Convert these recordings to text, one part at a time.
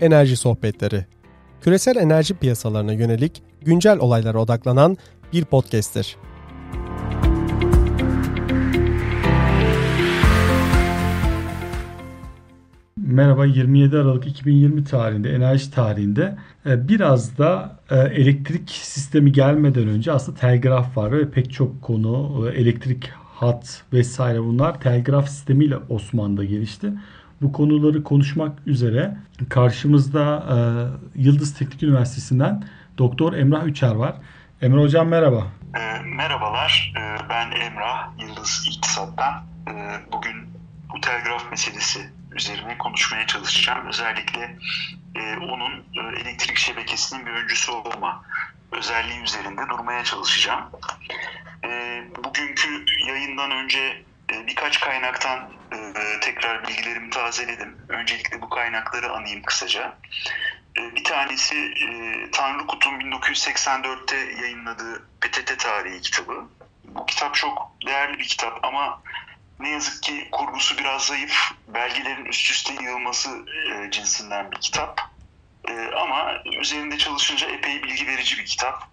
Enerji Sohbetleri. Küresel enerji piyasalarına yönelik güncel olaylara odaklanan bir podcast'tir. Merhaba 27 Aralık 2020 tarihinde enerji tarihinde e, biraz da e, elektrik sistemi gelmeden önce aslında telgraf var ve pek çok konu e, elektrik hat vesaire bunlar telgraf sistemiyle Osmanlı'da gelişti. Bu konuları konuşmak üzere karşımızda Yıldız Teknik Üniversitesi'nden Doktor Emrah Üçer var. Emrah Hocam merhaba. E, merhabalar, e, ben Emrah Yıldız İktisat'tan. E, bugün bu telgraf meselesi üzerine konuşmaya çalışacağım. Özellikle e, onun e, elektrik şebekesinin bir öncüsü olma özelliği üzerinde durmaya çalışacağım. E, bugünkü yayından önce e, birkaç kaynaktan e, tekrar bilgilerimi tazeledim. Öncelikle bu kaynakları anayım kısaca. E, bir tanesi e, Tanrı Kut'un 1984'te yayınladığı PTT Tarihi kitabı. Bu kitap çok değerli bir kitap ama ne yazık ki kurgusu biraz zayıf. Belgelerin üst üste yığılması e, cinsinden bir kitap. Ama üzerinde çalışınca epey bilgi verici bir kitap.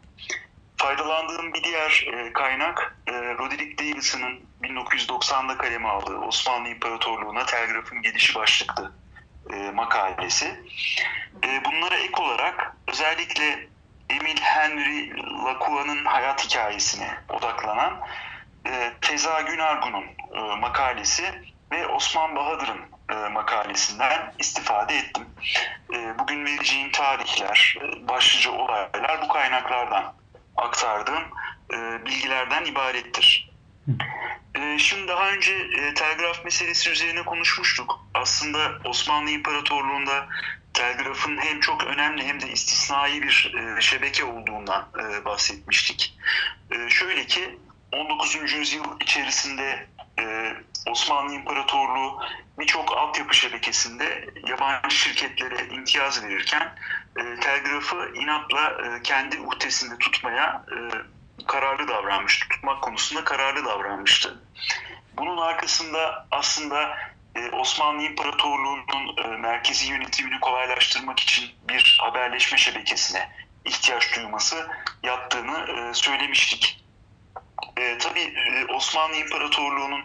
Faydalandığım bir diğer e, kaynak e, Roderick Davison'ın 1990'da kaleme aldığı Osmanlı İmparatorluğu'na telgrafın gelişi başlıklı e, makalesi. E, bunlara ek olarak özellikle Emil Henry Lacoua'nın hayat hikayesine odaklanan e, Feza Günargun'un e, makalesi ve Osman Bahadır'ın e, makalesinden istifade ettim. E, bugün vereceğim tarihler, e, başlıca olaylar bu kaynaklardan aktardığım e, bilgilerden ibarettir. E, şimdi daha önce e, telgraf meselesi üzerine konuşmuştuk. Aslında Osmanlı İmparatorluğu'nda telgrafın hem çok önemli hem de istisnai bir e, şebeke olduğundan e, bahsetmiştik. E, şöyle ki 19. yüzyıl içerisinde e, Osmanlı İmparatorluğu birçok altyapı şebekesinde yabancı şirketlere imtiyaz verirken e, telgrafı inatla e, kendi uhdesinde tutmaya e, kararlı davranmıştı. Tutmak konusunda kararlı davranmıştı. Bunun arkasında aslında e, Osmanlı İmparatorluğu'nun e, merkezi yönetimini kolaylaştırmak için bir haberleşme şebekesine ihtiyaç duyması yattığını e, söylemiştik. E, tabii e, Osmanlı İmparatorluğu'nun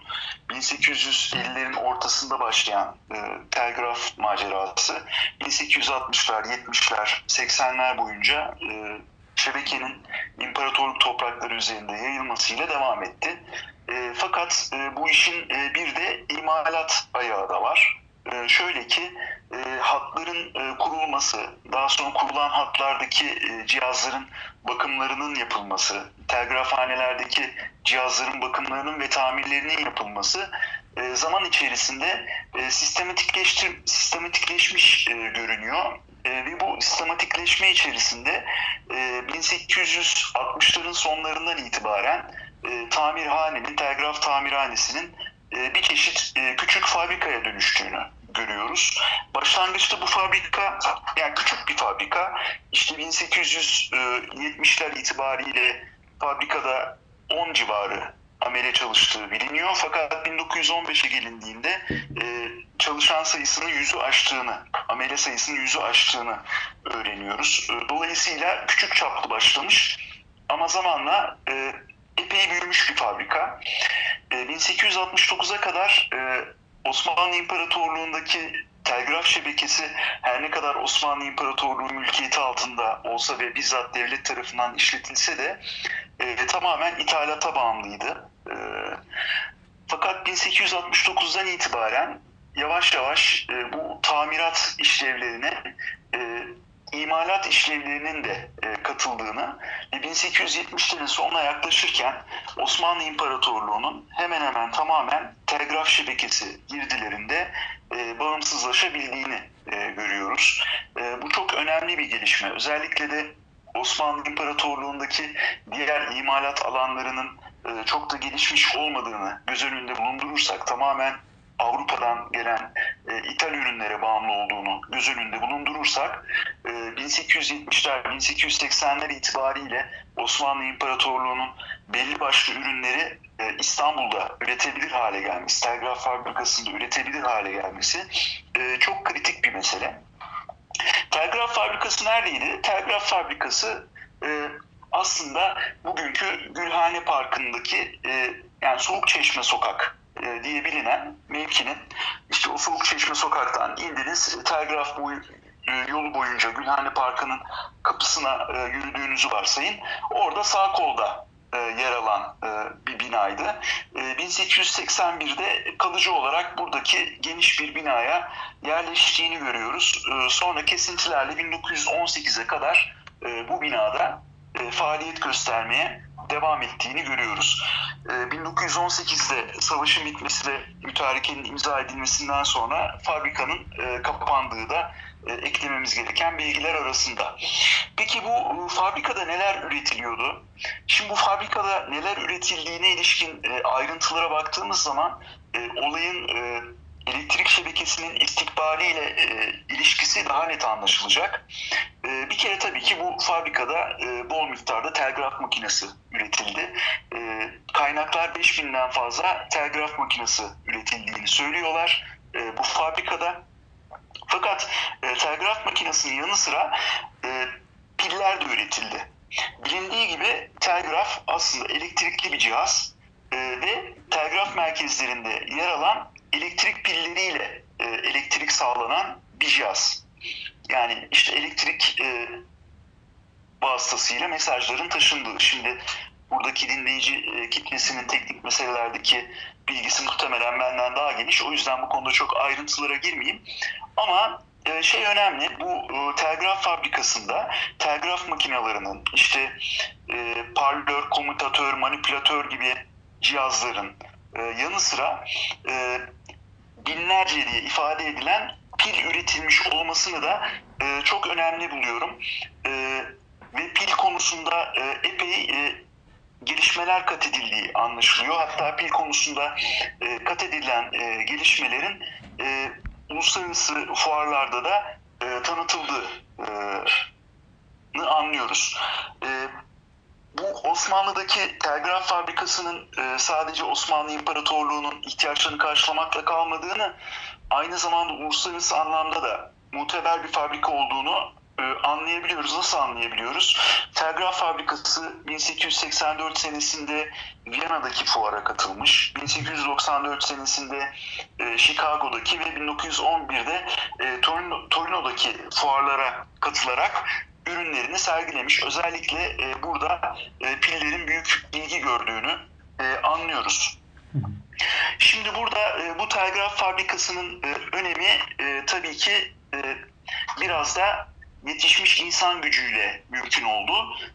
1850'lerin ortasında başlayan e, telgraf macerası 1860'lar, 70'ler, 80'ler boyunca e, şebekenin imparatorluk toprakları üzerinde yayılmasıyla devam etti. E, fakat e, bu işin e, bir de imalat ayağı da var. E, şöyle ki e, hatların e, kurulması, daha sonra kurulan hatlardaki e, cihazların bakımlarının yapılması, telgrafhanelerdeki cihazların bakımlarının ve tamirlerinin yapılması e, zaman içerisinde e, sistematikleştir, sistematikleşmiş e, görünüyor. E, ve bu sistematikleşme içerisinde e, 1860'ların sonlarından itibaren e, tamirhanenin, telgraf tamirhanesinin e, bir çeşit e, küçük fabrikaya dönüştüğünü görüyoruz. Başlangıçta bu fabrika yani küçük bir fabrika işte 1870'ler itibariyle fabrikada 10 civarı amele çalıştığı biliniyor. Fakat 1915'e gelindiğinde e, çalışan sayısının yüzü aştığını, amele sayısının yüzü aştığını öğreniyoruz. E, dolayısıyla küçük çaplı başlamış ama zamanla e, epey büyümüş bir fabrika. E, 1869'a kadar e, Osmanlı İmparatorluğu'ndaki telgraf şebekesi her ne kadar Osmanlı İmparatorluğu mülkiyeti altında olsa ve bizzat devlet tarafından işletilse de e, tamamen ithalata bağımlıydı. E, fakat 1869'dan itibaren yavaş yavaş e, bu tamirat işlevlerine e, imalat işlevlerinin de e, katıldığını ve 1870'lerin sonuna yaklaşırken Osmanlı İmparatorluğu'nun hemen hemen tamamen telgraf şebekesi girdilerinde e, bağımsızlaşabildiğini e, görüyoruz. E, bu çok önemli bir gelişme. Özellikle de Osmanlı İmparatorluğu'ndaki diğer imalat alanlarının e, çok da gelişmiş olmadığını göz önünde bulundurursak tamamen Avrupa'dan gelen e, ithal ürünlere bağımlı olduğunu göz önünde bulundurursak 1870'ler 1880'ler itibariyle Osmanlı İmparatorluğu'nun belli başlı ürünleri e, İstanbul'da üretebilir hale gelmesi, telgraf fabrikasında üretebilir hale gelmesi e, çok kritik bir mesele. telgraf fabrikası neredeydi? Telgraf fabrikası e, aslında bugünkü Gülhane Parkı'ndaki yani Soğuk Çeşme Sokak diye bilinen mevkinin işte o Soğuk Çeşme Sokak'tan indiniz telgraf boyu, yolu boyunca Gülhane Parkı'nın kapısına e, yürüdüğünüzü varsayın. Orada sağ kolda e, yer alan e, bir binaydı. E, 1881'de kalıcı olarak buradaki geniş bir binaya yerleştiğini görüyoruz. Sonra kesintilerle 1918'e kadar bu binada faaliyet göstermeye devam ettiğini görüyoruz. E, 1918'de savaşın bitmesi ve mütarekenin imza edilmesinden sonra fabrikanın e, kapandığı da e, eklememiz gereken bilgiler arasında. Peki bu e, fabrikada neler üretiliyordu? Şimdi bu fabrikada neler üretildiğine ilişkin ayrıntılara baktığımız zaman olayın elektrik şebekesinin istikbaliyle e, ilişkisi daha net anlaşılacak. E, bir kere tabii ki bu fabrikada e, bol miktarda telgraf makinesi üretildi. E, kaynaklar 5000'den fazla telgraf makinesi üretildiğini söylüyorlar e, bu fabrikada. Fakat e, telgraf makinesinin yanı sıra e, piller de üretildi. Bilindiği gibi telgraf aslında elektrikli bir cihaz e, ve telgraf merkezlerinde yer alan elektrik pilleriyle e, elektrik sağlanan bir cihaz. Yani işte elektrik e, vasıtasıyla mesajların taşındığı. Şimdi buradaki dinleyici e, kitlesinin teknik meselelerdeki bilgisi muhtemelen benden daha geniş. O yüzden bu konuda çok ayrıntılara girmeyeyim. Ama e, şey önemli bu e, telgraf fabrikasında telgraf makinelerinin işte e, parlör, komutatör, manipülatör gibi cihazların e, yanı sıra e, binlerce diye ifade edilen pil üretilmiş olmasını da e, çok önemli buluyorum. E, ve pil konusunda e, epey e, gelişmeler kat edildiği anlaşılıyor. Hatta pil konusunda e, kat edilen e, gelişmelerin e, uluslararası fuarlarda da e, tanıtıldığını anlıyoruz. E, bu Osmanlı'daki telgraf fabrikasının e, sadece Osmanlı İmparatorluğu'nun ihtiyaçlarını karşılamakla kalmadığını aynı zamanda uluslararası anlamda da muteber bir fabrika olduğunu e, anlayabiliyoruz. Nasıl anlayabiliyoruz? Telgraf fabrikası 1884 senesinde Viyana'daki fuara katılmış. 1894 senesinde e, Chicago'daki ve 1911'de e, Torino, Torino'daki fuarlara katılarak ürünlerini sergilemiş. Özellikle e, burada e, pillerin büyük ilgi gördüğünü e, anlıyoruz. Şimdi burada e, bu telgraf fabrikasının e, önemi e, tabii ki e, biraz da yetişmiş insan gücüyle mümkün oldu.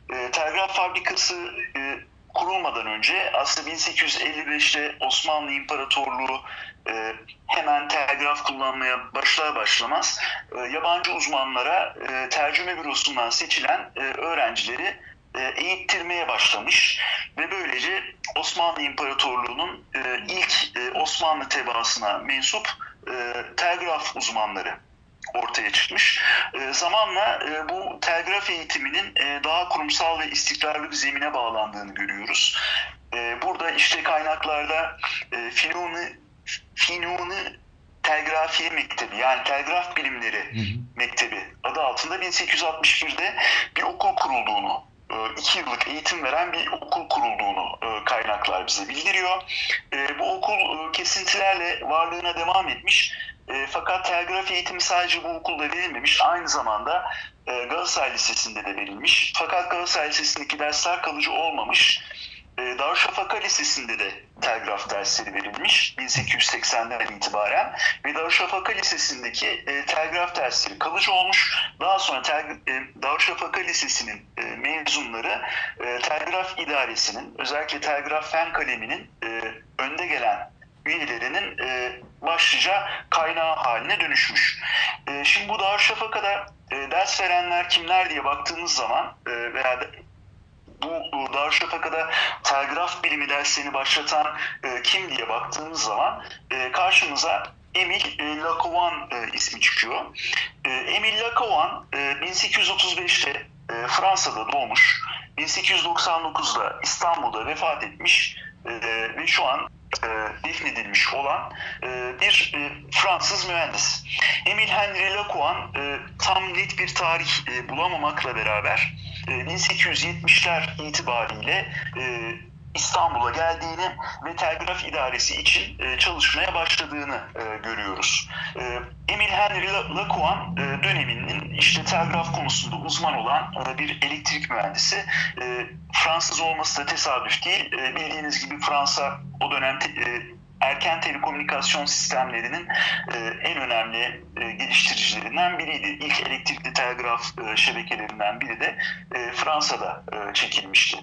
E, telgraf fabrikası e, kurulmadan önce aslında 1855'te Osmanlı İmparatorluğu e, hemen telgraf kullanmaya başlar başlamaz e, yabancı uzmanlara e, tercüme bürosundan seçilen e, öğrencileri e, eğittirmeye başlamış ve böylece Osmanlı İmparatorluğu'nun e, ilk e, Osmanlı tebaasına mensup e, telgraf uzmanları ortaya çıkmış. E, zamanla e, bu telgraf eğitiminin e, daha kurumsal ve istikrarlı bir zemine bağlandığını görüyoruz. E, burada işte kaynaklarda e, Finuni, Finuni Telgrafiye Mektebi yani Telgraf Bilimleri hı hı. Mektebi adı altında 1861'de bir okul kurulduğunu e, iki yıllık eğitim veren bir okul kurulduğunu e, kaynaklar bize bildiriyor. E, bu okul kesintilerle varlığına devam etmiş e, fakat telgraf eğitimi sadece bu okulda verilmemiş. Aynı zamanda e, Galatasaray Lisesi'nde de verilmiş. Fakat Galatasaray Lisesi'ndeki dersler kalıcı olmamış. E, Darüşşafaka Lisesi'nde de telgraf dersleri verilmiş 1880'den itibaren ve Darüşşafaka Lisesi'ndeki e, telgraf dersleri kalıcı olmuş. Daha sonra tel, e, Darüşşafaka Lisesi'nin e, mezunları e, telgraf idaresinin özellikle telgraf fen kaleminin e, önde gelen üyelerinin e, başlıca kaynağı haline dönüşmüş. E, şimdi bu Darüşşafaka'da e, ders verenler kimler diye baktığımız zaman e, veya de, bu Darüşşafaka'da telgraf bilimi derslerini başlatan e, kim diye baktığımız zaman e, karşımıza Emil e, Lakovan e, ismi çıkıyor. E, Emil Lakovan e, 1835'te e, Fransa'da doğmuş. 1899'da İstanbul'da vefat etmiş e, ve şu an e, defnedilmiş olan e, bir e, Fransız mühendis. Emile Henry Lacouan e, tam net bir tarih e, bulamamakla beraber e, 1870'ler itibariyle e, İstanbul'a geldiğini ve telgraf idaresi için e, çalışmaya başladığını e, görüyoruz. E, Emil Henry Lacouan e, döneminin işte telgraf konusunda uzman olan e, bir elektrik mühendisi. E, Fransız olması da tesadüf değil. E, bildiğiniz gibi Fransa o dönem te, e, erken telekomünikasyon sistemlerinin e, en önemli e, geliştiricilerinden biriydi. İlk elektrikli telgraf e, şebekelerinden biri de e, Fransa'da e, çekilmişti.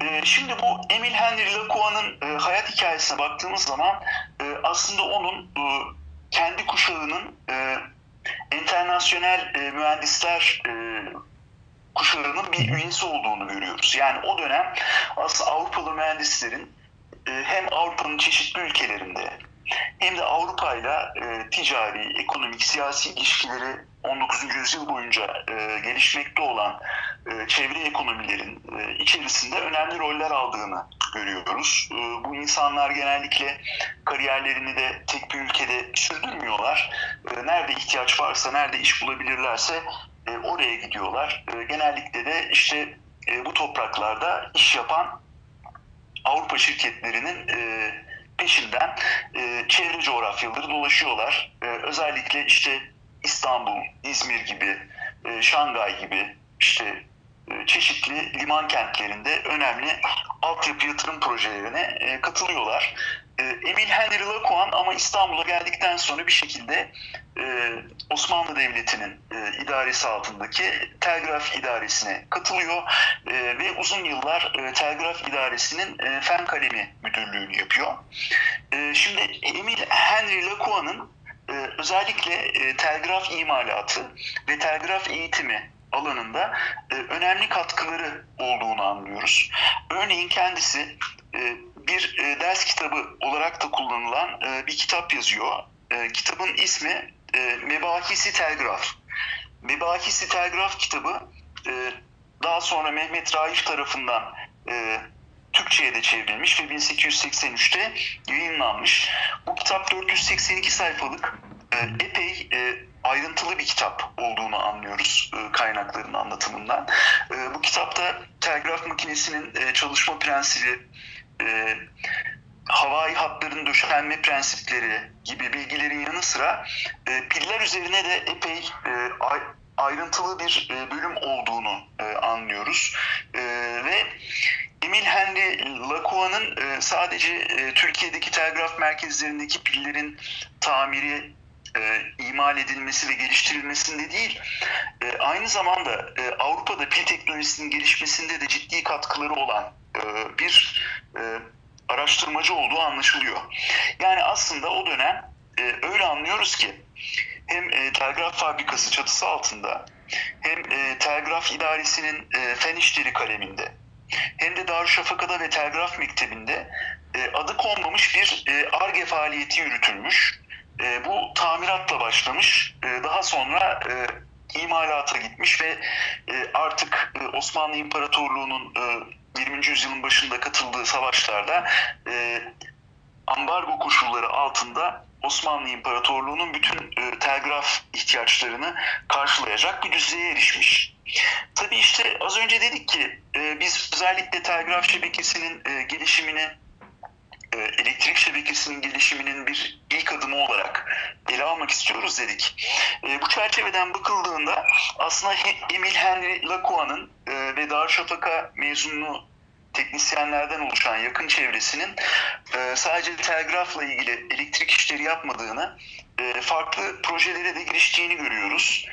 E, şimdi bu Emil Henry Lacouan'ın e, hayat hikayesine baktığımız zaman e, aslında onun e, kendi kuşağının internasyonel mühendisler kuşağının bir üyesi olduğunu görüyoruz. Yani o dönem aslında Avrupalı mühendislerin hem Avrupa'nın çeşitli ülkelerinde hem de Avrupa ile ticari, ekonomik, siyasi ilişkileri 19. yüzyıl boyunca e, gelişmekte olan e, çevre ekonomilerin e, içerisinde önemli roller aldığını görüyoruz. E, bu insanlar genellikle kariyerlerini de tek bir ülkede sürdürmüyorlar. E, nerede ihtiyaç varsa, nerede iş bulabilirlerse e, oraya gidiyorlar. E, genellikle de işte e, bu topraklarda iş yapan Avrupa şirketlerinin e, peşinden e, çevre coğrafyaları dolaşıyorlar. E, özellikle işte İstanbul, İzmir gibi, e, Şangay gibi işte e, çeşitli liman kentlerinde önemli altyapı yatırım projelerine e, katılıyorlar. E, Emil Henry Lacouan ama İstanbul'a geldikten sonra bir şekilde e, Osmanlı Devleti'nin e, idaresi altındaki telgraf idaresine katılıyor e, ve uzun yıllar e, telgraf idaresinin e, fen kalemi müdürlüğünü yapıyor. E, şimdi Emil Henry Lacouan'ın e, özellikle e, telgraf imalatı ve telgraf eğitimi alanında e, önemli katkıları olduğunu anlıyoruz. Örneğin kendisi e, bir e, ders kitabı olarak da kullanılan e, bir kitap yazıyor. E, kitabın ismi e, Mebahisi Telgraf. Mebahisi Telgraf kitabı e, daha sonra Mehmet Raif tarafından e, Türkçe'ye de çevrilmiş ve 1883'te yayınlanmış. Bu kitap 482 sayfalık e, epey e, ayrıntılı bir kitap olduğunu anlıyoruz e, kaynakların anlatımından. E, bu kitapta telgraf makinesinin e, çalışma prensibi, e, havai hatların döşenme prensipleri gibi bilgilerin yanı sıra e, piller üzerine de epey e, ayrıntılı bir e, bölüm olduğunu e, anlıyoruz. E, ve Emil Henry Lacouan'ın e, sadece e, Türkiye'deki telgraf merkezlerindeki pillerin tamiri, e, imal edilmesi ve geliştirilmesinde değil, e, aynı zamanda e, Avrupa'da pil teknolojisinin gelişmesinde de ciddi katkıları olan e, bir e, araştırmacı olduğu anlaşılıyor. Yani aslında o dönem e, öyle anlıyoruz ki hem e, telgraf fabrikası çatısı altında hem e, telgraf idaresinin e, fen işleri kaleminde hem de Darüşşafaka'da ve telgraf mektebinde e, adı konmamış bir ARGE e, faaliyeti yürütülmüş. E, bu tamiratla başlamış. E, daha sonra e, imalata gitmiş ve e, artık e, Osmanlı İmparatorluğu'nun e, 20. yüzyılın başında katıldığı savaşlarda e, ambargo koşulları altında Osmanlı İmparatorluğu'nun bütün e, telgraf ihtiyaçlarını karşılayacak bir düzeye erişmiş. Tabii işte az önce dedik ki e, biz özellikle telgraf şebekesinin e, gelişimini elektrik şebekesinin gelişiminin bir ilk adımı olarak ele almak istiyoruz dedik. E, bu çerçeveden bakıldığında aslında Emil Henry Lacouan'ın e, ve Darüşşafaka mezunlu teknisyenlerden oluşan yakın çevresinin e, sadece telgrafla ilgili elektrik işleri yapmadığını, e, farklı projelere de giriştiğini görüyoruz.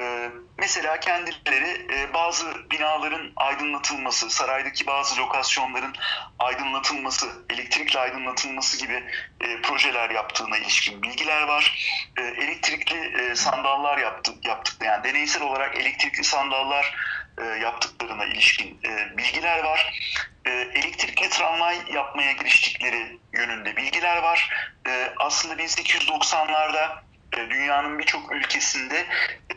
E, mesela kendileri e, bazı binaların aydınlatılması, saraydaki bazı lokasyonların aydınlatılması, elektrikle aydınlatılması gibi e, projeler yaptığına ilişkin bilgiler var. E, elektrikli sandallar yaptı, yaptık, yani deneysel olarak elektrikli sandallar yaptıklarına ilişkin bilgiler var. Elektrikli tramvay yapmaya giriştikleri yönünde bilgiler var. Aslında 1890'larda e, dünyanın birçok ülkesinde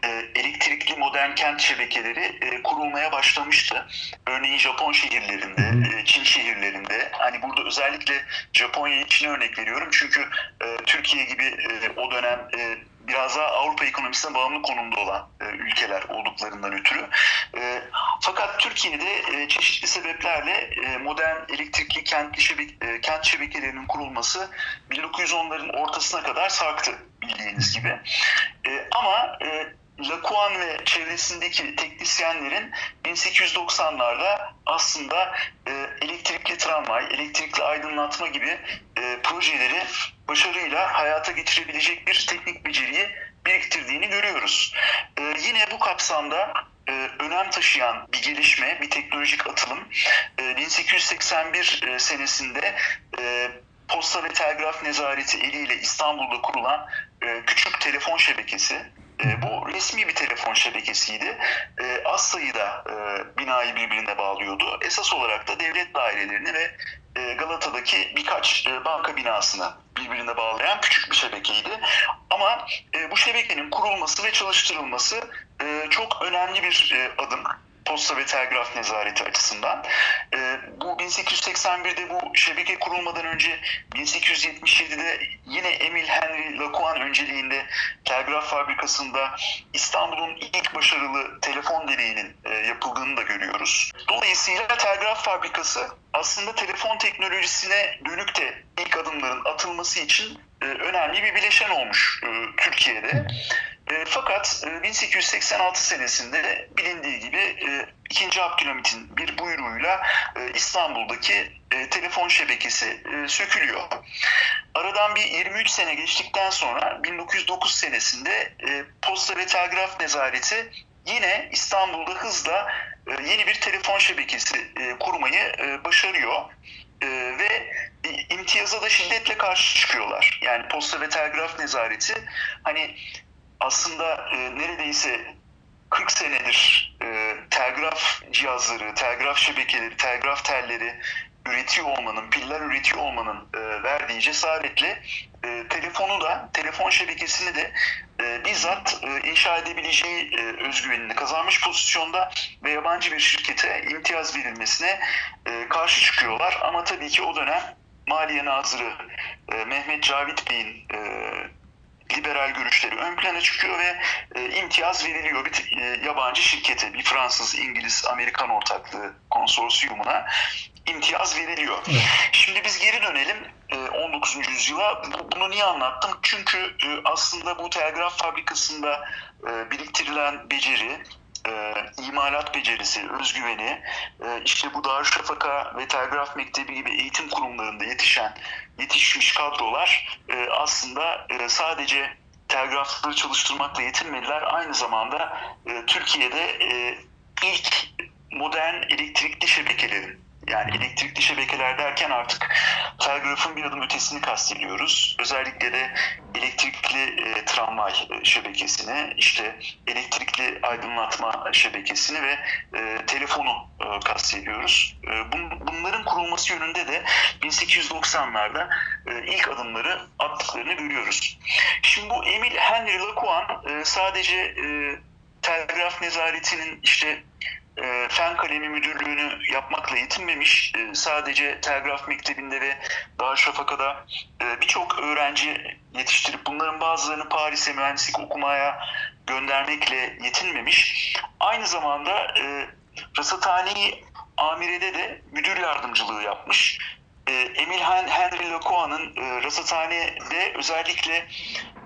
e, elektrikli modern kent şebekeleri e, kurulmaya başlamıştı. Örneğin Japon şehirlerinde, Çin şehirlerinde, Hani burada özellikle Japonya için örnek veriyorum. Çünkü e, Türkiye gibi e, o dönem e, biraz daha Avrupa ekonomisine bağımlı konumda olan e, ülkeler olduklarından ötürü. E, fakat Türkiye'de e, çeşitli sebeplerle e, modern elektrikli kentli şebek, e, kent şebekelerinin kurulması 1910'ların ortasına kadar sarktı bildiğiniz gibi. E, ama e, Lakuan ve çevresindeki teknisyenlerin 1890'larda aslında e, elektrikli tramvay, elektrikli aydınlatma gibi e, projeleri başarıyla hayata geçirebilecek bir teknik beceriyi biriktirdiğini görüyoruz. E, yine bu kapsamda e, önem taşıyan bir gelişme, bir teknolojik atılım e, 1881 e, senesinde e, Posta ve Telgraf Nezareti eliyle İstanbul'da kurulan e, küçük telefon şebekesi e, bu resmi bir telefon şebekesiydi. E, az sayıda e, binayı birbirine bağlıyordu. Esas olarak da devlet dairelerini ve e, Galata'daki birkaç e, banka binasını birbirine bağlayan küçük bir şebekeydi. Ama e, bu şebekenin kurulması ve çalıştırılması e, çok önemli bir e, adım. Posta ve Telgraf Nezareti açısından. E, bu 1881'de bu şebeke kurulmadan önce 1877'de yine Emil Henry Lacuan önceliğinde telgraf fabrikasında İstanbul'un ilk başarılı telefon deneyinin e, yapıldığını da görüyoruz. Dolayısıyla telgraf fabrikası aslında telefon teknolojisine dönük de ilk adımların atılması için e, önemli bir bileşen olmuş e, Türkiye'de. E, fakat e, 1886 senesinde bilindiği gibi e, 2. Abdülhamit'in bir buyruğuyla e, İstanbul'daki e, telefon şebekesi e, sökülüyor. Aradan bir 23 sene geçtikten sonra 1909 senesinde e, Posta ve Telgraf Nezareti yine İstanbul'da hızla yeni bir telefon şebekesi e, kurmayı e, başarıyor. E, ve imtiyaza da şiddetle karşı çıkıyorlar. Yani Posta ve Telgraf Nezareti hani aslında e, neredeyse 40 senedir e, telgraf cihazları, telgraf şebekeleri, telgraf telleri üretiyor olmanın, piller üretiyor olmanın e, verdiği cesaretle e, telefonu da, telefon şebekesini de e, bizzat e, inşa edebileceği e, özgüvenini kazanmış pozisyonda ve yabancı bir şirkete imtiyaz verilmesine e, karşı çıkıyorlar. Ama tabii ki o dönem Maliye Nazırı e, Mehmet Cavit Bey'in e, liberal görüşleri ön plana çıkıyor ve e, imtiyaz veriliyor bir e, yabancı şirkete, bir Fransız, İngiliz, Amerikan ortaklığı konsorsiyumuna imtiyaz veriliyor. Evet. Şimdi biz geri dönelim e, 19. yüzyıla. Bunu niye anlattım? Çünkü e, aslında bu telgraf fabrikasında e, biriktirilen beceri, e, imalat becerisi, özgüveni, e, işte bu Darüşşafaka ve Telgraf Mektebi gibi eğitim kurumlarında yetişen, yetişmiş kadrolar e, aslında e, sadece telgrafları çalıştırmakla yetinmediler. Aynı zamanda e, Türkiye'de e, ilk modern elektrikli şebekelerin yani elektrikli şebekeler derken artık telgrafın bir adım ötesini kastediyoruz. Özellikle de elektrikli e, tramvay e, şebekesini, işte elektrikli aydınlatma şebekesini ve e, telefonu e, kastediyoruz. E, bun, bunların kurulması yönünde de 1890'larda e, ilk adımları attıklarını görüyoruz. Şimdi bu Emil Henry Lacuan e, sadece e, telgraf nezaretinin işte e, fen kalemi müdürlüğünü yapmakla yetinmemiş. E, sadece telgraf mektebinde ve Darüşşafaka'da e, birçok öğrenci yetiştirip bunların bazılarını Paris'e mühendislik okumaya göndermekle yetinmemiş. Aynı zamanda e, Rasathane Amire'de de müdür yardımcılığı yapmış. E, Emil Henry Lacoa'nın e, rasathanede özellikle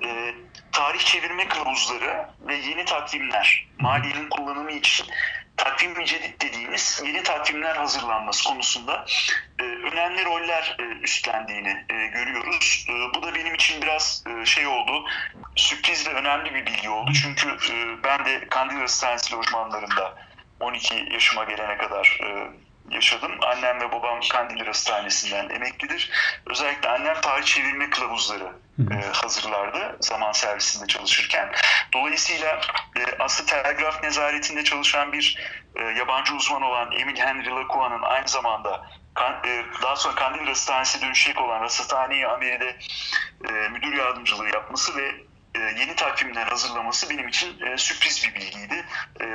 e, tarih çevirme kılavuzları ve yeni takvimler, maliyenin kullanımı için takvim mücedit dediğimiz yeni takvimler hazırlanması konusunda e, önemli roller e, üstlendiğini e, görüyoruz. E, bu da benim için biraz e, şey oldu, sürpriz ve önemli bir bilgi oldu. Çünkü e, ben de Kandil Hastanesi lojmanlarında 12 yaşıma gelene kadar e, yaşadım. Annem ve babam Kandil Hastanesi'nden emeklidir. Özellikle annem tarih çevirme kılavuzları e, hazırlardı zaman servisinde çalışırken. Dolayısıyla e, aslında telgraf nezaretinde çalışan bir e, yabancı uzman olan Emil Henry Lacua'nın aynı zamanda e, daha sonra Kandil Hastanesi dönüşecek olan Rasathane'yi Ameri'de e, müdür yardımcılığı yapması ve e, yeni takvimler hazırlaması benim için sürpriz bir bilgiydi.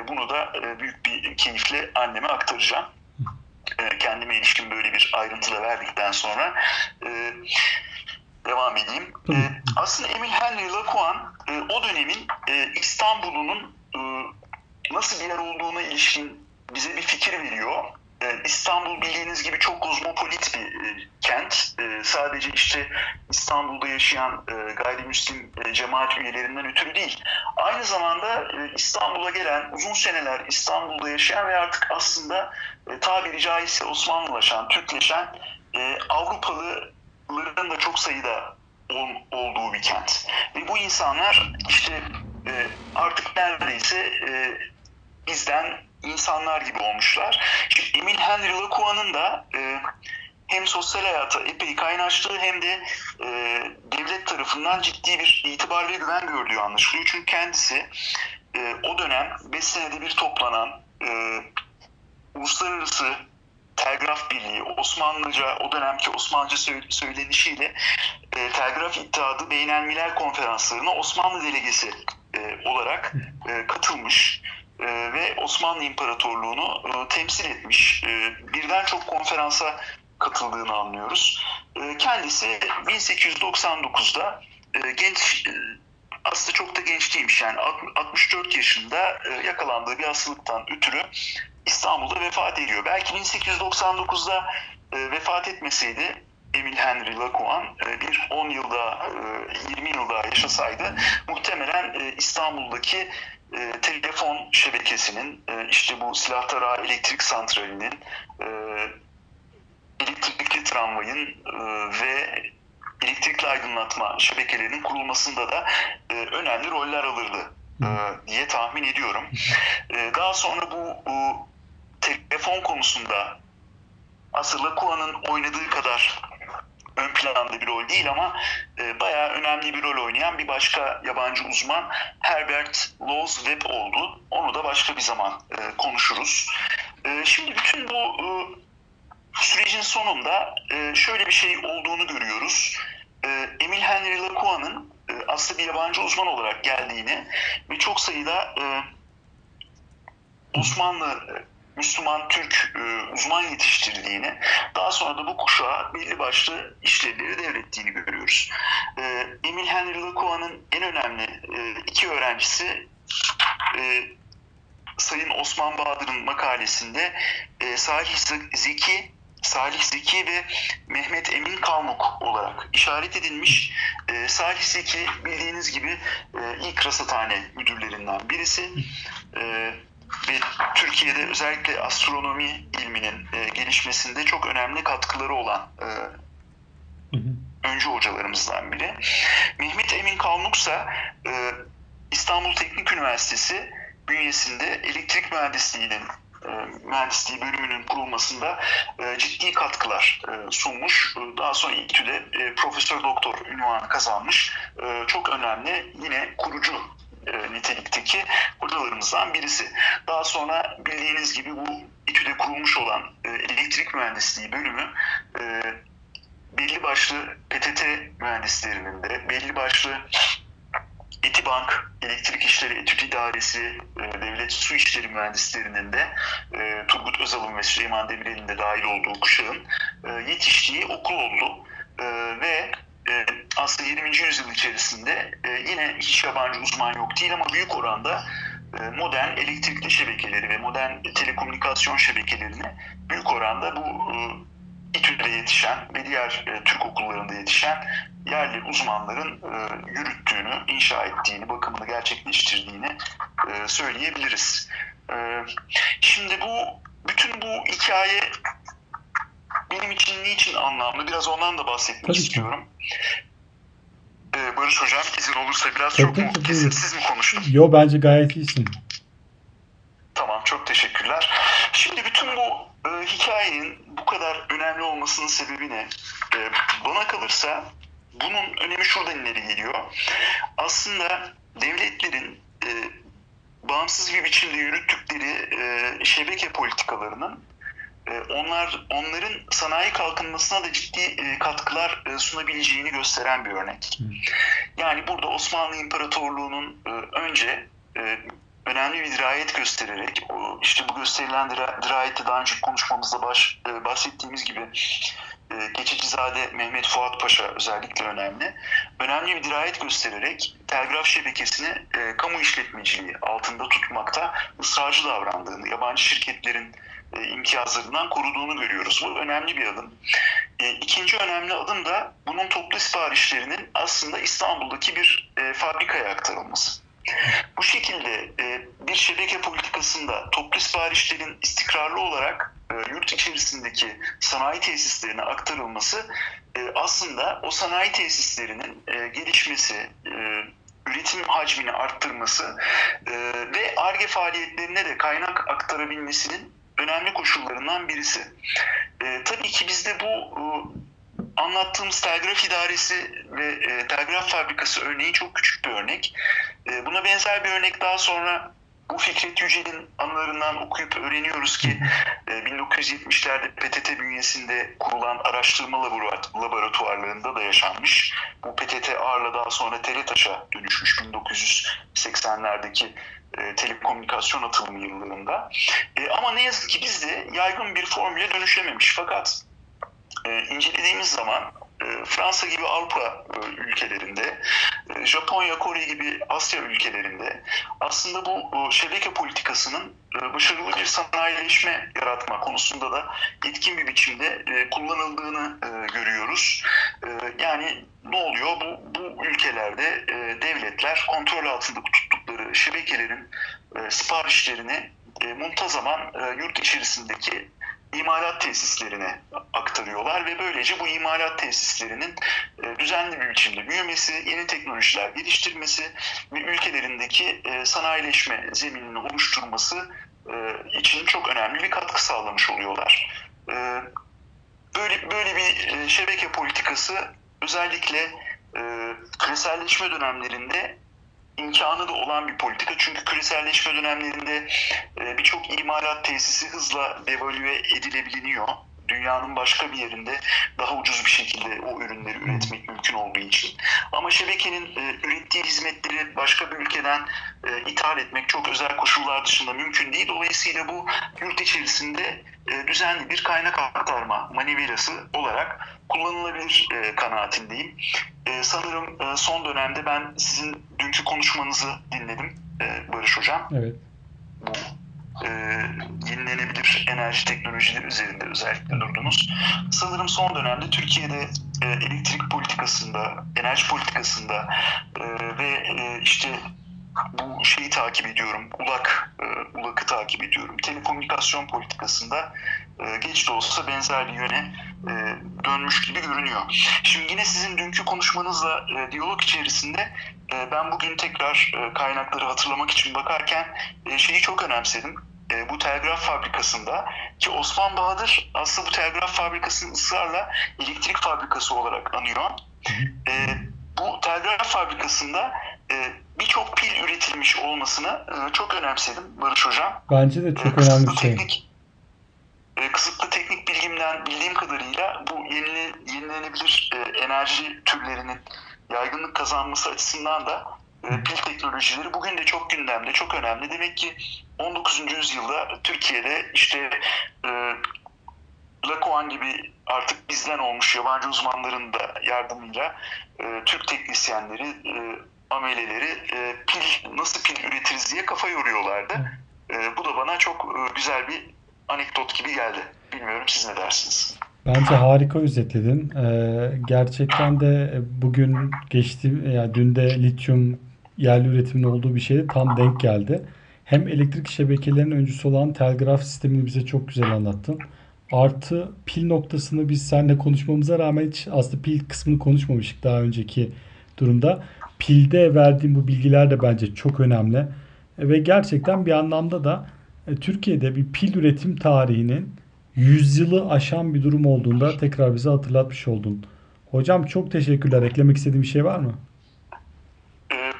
Bunu da büyük bir keyifle anneme aktaracağım. E, kendime ilişkin böyle bir ayrıntıda verdikten sonra e, devam edeyim. E, aslında Emil Henry Lacan e, o dönemin e, İstanbul'unun e, nasıl bir yer olduğuna ilişkin bize bir fikir veriyor. E, İstanbul bildiğiniz gibi çok kozmopolit bir e, kent. E, sadece işte İstanbul'da yaşayan e, gayrimüslim e, cemaat üyelerinden ötürü değil. Aynı zamanda İstanbul'a gelen, uzun seneler İstanbul'da yaşayan ve artık aslında tabiri caizse Osmanlılaşan, Türkleşen Avrupalıların da çok sayıda ol, olduğu bir kent. Ve bu insanlar işte artık neredeyse bizden insanlar gibi olmuşlar. Şimdi Emil Henry Lacan'ın da e, hem sosyal hayata epey kaynaştığı hem de e, devlet tarafından ciddi bir itibar ve güven gördüğü anlaşılıyor. Çünkü kendisi e, o dönem 5 senede bir toplanan e, uluslararası telgraf birliği Osmanlıca o dönemki Osmanlıca söylenişiyle e, telgraf ittihadı beynelmiler konferanslarına Osmanlı delegesi e, olarak e, katılmış e, ve Osmanlı İmparatorluğunu e, temsil etmiş. E, birden çok konferansa katıldığını anlıyoruz. E, kendisi 1899'da e, genç aslında çok da genç değilmiş yani 64 yaşında yakalandığı bir hastalıktan ötürü İstanbul'da vefat ediyor. Belki 1899'da e, vefat etmeseydi Emil Henry Lacan e, bir 10 yılda, e, 20 yılda yaşasaydı muhtemelen e, İstanbul'daki e, telefon şebekesinin, e, işte bu Silahtara elektrik santralinin, e, elektrikli tramvayın e, ve elektrikli aydınlatma şebekelerinin kurulmasında da e, önemli roller alırdı e, diye tahmin ediyorum. E, daha sonra bu, bu telefon konusunda aslında Kuan'ın oynadığı kadar ön planda bir rol değil ama e, bayağı önemli bir rol oynayan bir başka yabancı uzman Herbert Laws Webb oldu. Onu da başka bir zaman e, konuşuruz. E, şimdi bütün bu e, sürecin sonunda e, şöyle bir şey olduğunu görüyoruz. E, Emil Henry Lacan'ın e, aslında bir yabancı uzman olarak geldiğini ve çok sayıda e, Osmanlı Müslüman Türk e, uzman yetiştirdiğini, daha sonra da bu kuşağa belli başlı işlevleri devrettiğini görüyoruz. E, Emil Henry Lacan'ın en önemli e, iki öğrencisi e, Sayın Osman Bahadır'ın makalesinde e, Salih Zeki Salih Zeki ve Mehmet Emin Kalmuk olarak işaret edilmiş. E, Salih Zeki bildiğiniz gibi e, ilk rasathane müdürlerinden birisi. E, ve Türkiye'de özellikle astronomi ilminin e, gelişmesinde çok önemli katkıları olan e, öncü hocalarımızdan biri. Mehmet Emin Kalmuk ise e, İstanbul Teknik Üniversitesi bünyesinde elektrik mühendisliğinin e, mühendisliği bölümünün kurulmasında e, ciddi katkılar e, sunmuş. Daha sonra İTÜ'de profesör doktor ünvanı kazanmış. Çok önemli yine kurucu nitelikteki hocalarımızdan birisi. Daha sonra bildiğiniz gibi bu İTÜ'de kurulmuş olan elektrik mühendisliği bölümü belli başlı PTT mühendislerinin de belli başlı Etibank Elektrik İşleri Etüt İdaresi e, Devlet Su İşleri Mühendislerinin de e, Turgut Özal'ın ve Süleyman Demirel'in de dahil olduğu kuşağın e, yetiştiği okul oldu. Ve aslında 20. yüzyıl içerisinde yine hiç yabancı uzman yok değil ama büyük oranda modern elektrikli şebekeleri ve modern telekomünikasyon şebekelerini büyük oranda bu İTÜ'de yetişen ve diğer e, Türk okullarında yetişen yerli uzmanların e, yürüttüğünü, inşa ettiğini, bakımını gerçekleştirdiğini e, söyleyebiliriz. E, şimdi bu bütün bu hikaye benim için niçin anlamlı? Biraz ondan da bahsetmek Tabii istiyorum. Ee, Barış Hocam izin olursa biraz çok mu kesintisiz mi konuştum? Yo bence gayet iyisin. Tamam çok teşekkürler. Şimdi bütün bu e, hikayenin bu kadar önemli olmasının sebebi ne? E, bana kalırsa bunun önemi şuradan ileri geliyor. Aslında devletlerin e, bağımsız bir biçimde yürüttükleri e, şebeke politikalarının onlar onların sanayi kalkınmasına da ciddi e, katkılar e, sunabileceğini gösteren bir örnek. Yani burada Osmanlı İmparatorluğu'nun e, önce önemli bir dirayet göstererek, işte bu gösterilen dirayette daha önce konuşmamızda baş, bahsettiğimiz gibi Geçicizade Mehmet Fuat Paşa özellikle önemli. Önemli bir dirayet göstererek telgraf şebekesini kamu işletmeciliği altında tutmakta ısrarcı davrandığını, yabancı şirketlerin e, imtiyazlarından koruduğunu görüyoruz. Bu önemli bir adım. E, ikinci önemli adım da bunun toplu siparişlerinin aslında İstanbul'daki bir e, fabrikaya aktarılması. Bu şekilde e, bir şebeke politikasında toplu siparişlerin istikrarlı olarak e, yurt içerisindeki sanayi tesislerine aktarılması aslında o sanayi tesislerinin gelişmesi, üretim hacmini arttırması ve ARGE faaliyetlerine de kaynak aktarabilmesinin önemli koşullarından birisi. E, tabii ki bizde bu e, anlattığımız telgraf idaresi ve e, telgraf fabrikası örneği çok küçük bir örnek. E, buna benzer bir örnek daha sonra bu Fikret Yücel'in anılarından okuyup öğreniyoruz ki e, 1970'lerde PTT bünyesinde kurulan araştırma laboratuvarlarında da yaşanmış. Bu PTT ağırla daha sonra TELETAŞ'a dönüşmüş 1980'lerdeki e, telekomünikasyon atılımı yıllarında. E, ama ne yazık ki bizde yaygın bir formüle dönüşememiş. Fakat e, incelediğimiz zaman e, Fransa gibi Avrupa e, ülkelerinde, e, Japonya, Kore gibi Asya ülkelerinde aslında bu şebeke politikasının başarılı bir sanayileşme yaratma konusunda da etkin bir biçimde kullanıldığını görüyoruz. Yani ne oluyor? Bu, bu ülkelerde devletler kontrol altında tuttukları şebekelerin siparişlerini muntazaman yurt içerisindeki imalat tesislerine aktarıyorlar ve böylece bu imalat tesislerinin e, düzenli bir biçimde büyümesi, yeni teknolojiler geliştirmesi ve ülkelerindeki e, sanayileşme zeminini oluşturması e, için çok önemli bir katkı sağlamış oluyorlar. Böyle böyle bir şebeke politikası özellikle küreselleşme dönemlerinde imkanı da olan bir politika. Çünkü küreselleşme dönemlerinde e, birçok imalat tesisi hızla devalüe edilebiliyor. Dünyanın başka bir yerinde daha ucuz bir şekilde o ürünleri üretmek mümkün olduğu için. Ama şebekenin e, ürettiği hizmetleri başka bir ülkeden e, ithal etmek çok özel koşullar dışında mümkün değil. Dolayısıyla bu yurt içerisinde e, düzenli bir kaynak aktarma manivelası olarak kullanılabilir e, kanaatindeyim. E, sanırım e, son dönemde ben sizin dünkü konuşmanızı dinledim e, Barış Hocam. Evet. Bu e, yenilenebilir enerji teknolojileri üzerinde özellikle durdunuz. Sanırım son dönemde Türkiye'de e, elektrik politikasında, enerji politikasında e, ve e, işte bu şeyi takip ediyorum, ULAK, e, ULAK'ı takip ediyorum. Telekomünikasyon politikasında e, geç de olsa benzer bir yöne e, dönmüş gibi görünüyor. Şimdi yine sizin dünkü konuşmanızla e, diyalog içerisinde e, ben bugün tekrar e, kaynakları hatırlamak için bakarken e, şeyi çok önemsedim. E, bu telgraf fabrikasında ki Osman Bahadır aslında bu telgraf fabrikasını ısrarla elektrik fabrikası olarak anıyor. E, bu telgraf fabrikasında e, birçok pil üretilmiş olmasını e, çok önemsedim Barış Hocam. Bence de çok e, önemli bir şey. Teknik, e, kısıtlı teknik bilgimden bildiğim kadarıyla bu yenile, yenilenebilir e, enerji türlerinin yaygınlık kazanması açısından da e, pil teknolojileri bugün de çok gündemde, çok önemli. Demek ki 19. yüzyılda Türkiye'de işte e, Lakoan gibi artık bizden olmuş yabancı uzmanların da yardımıyla e, Türk teknisyenleri, e, ameleleri e, pil nasıl pil üretiriz diye kafa yoruyorlardı. E, bu da bana çok e, güzel bir anekdot gibi geldi. Bilmiyorum siz ne dersiniz? Bence harika özetledin. Ee, gerçekten de bugün geçti, yani dün de lityum yerli üretimin olduğu bir şeye tam denk geldi. Hem elektrik şebekelerinin öncüsü olan telgraf sistemini bize çok güzel anlattın. Artı pil noktasını biz seninle konuşmamıza rağmen hiç aslında pil kısmını konuşmamıştık daha önceki durumda. Pilde verdiğim bu bilgiler de bence çok önemli. Ve gerçekten bir anlamda da e, Türkiye'de bir pil üretim tarihinin 100 yılı aşan bir durum olduğunda tekrar bize hatırlatmış oldun. Hocam çok teşekkürler. Eklemek istediğim bir şey var mı?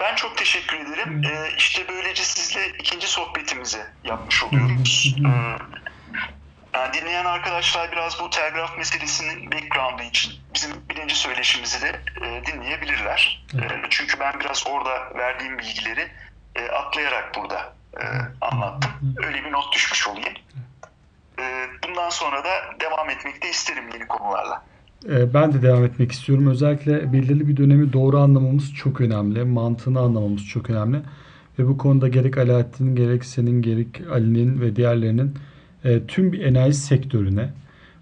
Ben çok teşekkür ederim. Ee, işte böylece sizle ikinci sohbetimizi yapmış oluyoruz. Ee, yani dinleyen arkadaşlar biraz bu telgraf meselesinin background'ı için bizim birinci söyleşimizi de e, dinleyebilirler. Çünkü ben biraz orada verdiğim bilgileri atlayarak burada e, anlattım. Öyle bir not düşmüş olayım. E, bundan sonra da devam etmek de isterim yeni konularla. E, ben de devam etmek istiyorum. Özellikle belirli bir dönemi doğru anlamamız çok önemli. Mantığını anlamamız çok önemli. Ve bu konuda gerek Alaaddin'in gerek senin gerek Ali'nin ve diğerlerinin e, tüm bir enerji sektörüne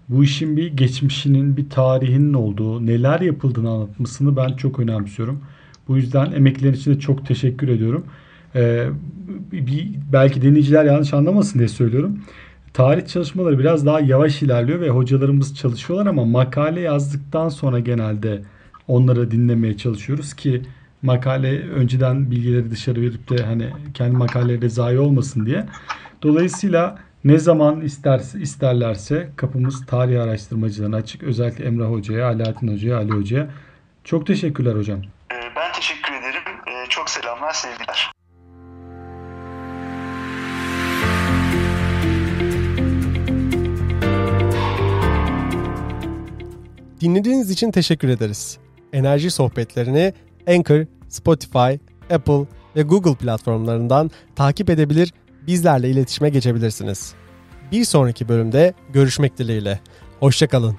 bu işin bir geçmişinin, bir tarihinin olduğu, neler yapıldığını anlatmasını ben çok önemsiyorum. Bu yüzden emeklerin için de çok teşekkür ediyorum. Ee, bir, belki dinleyiciler yanlış anlamasın diye söylüyorum. Tarih çalışmaları biraz daha yavaş ilerliyor ve hocalarımız çalışıyorlar ama makale yazdıktan sonra genelde onları dinlemeye çalışıyoruz ki makale önceden bilgileri dışarı verip de hani kendi makaleleri zayi olmasın diye. Dolayısıyla ne zaman isterse, isterlerse kapımız tarih araştırmacılarına açık. Özellikle Emrah Hoca'ya, Alaaddin Hoca'ya, Ali Hoca'ya. Çok teşekkürler hocam. Ee, ben teşekkür ederim. Ee, çok selamlar, sevgiler. Dinlediğiniz için teşekkür ederiz. Enerji sohbetlerini Anchor, Spotify, Apple ve Google platformlarından takip edebilir, bizlerle iletişime geçebilirsiniz. Bir sonraki bölümde görüşmek dileğiyle. Hoşçakalın.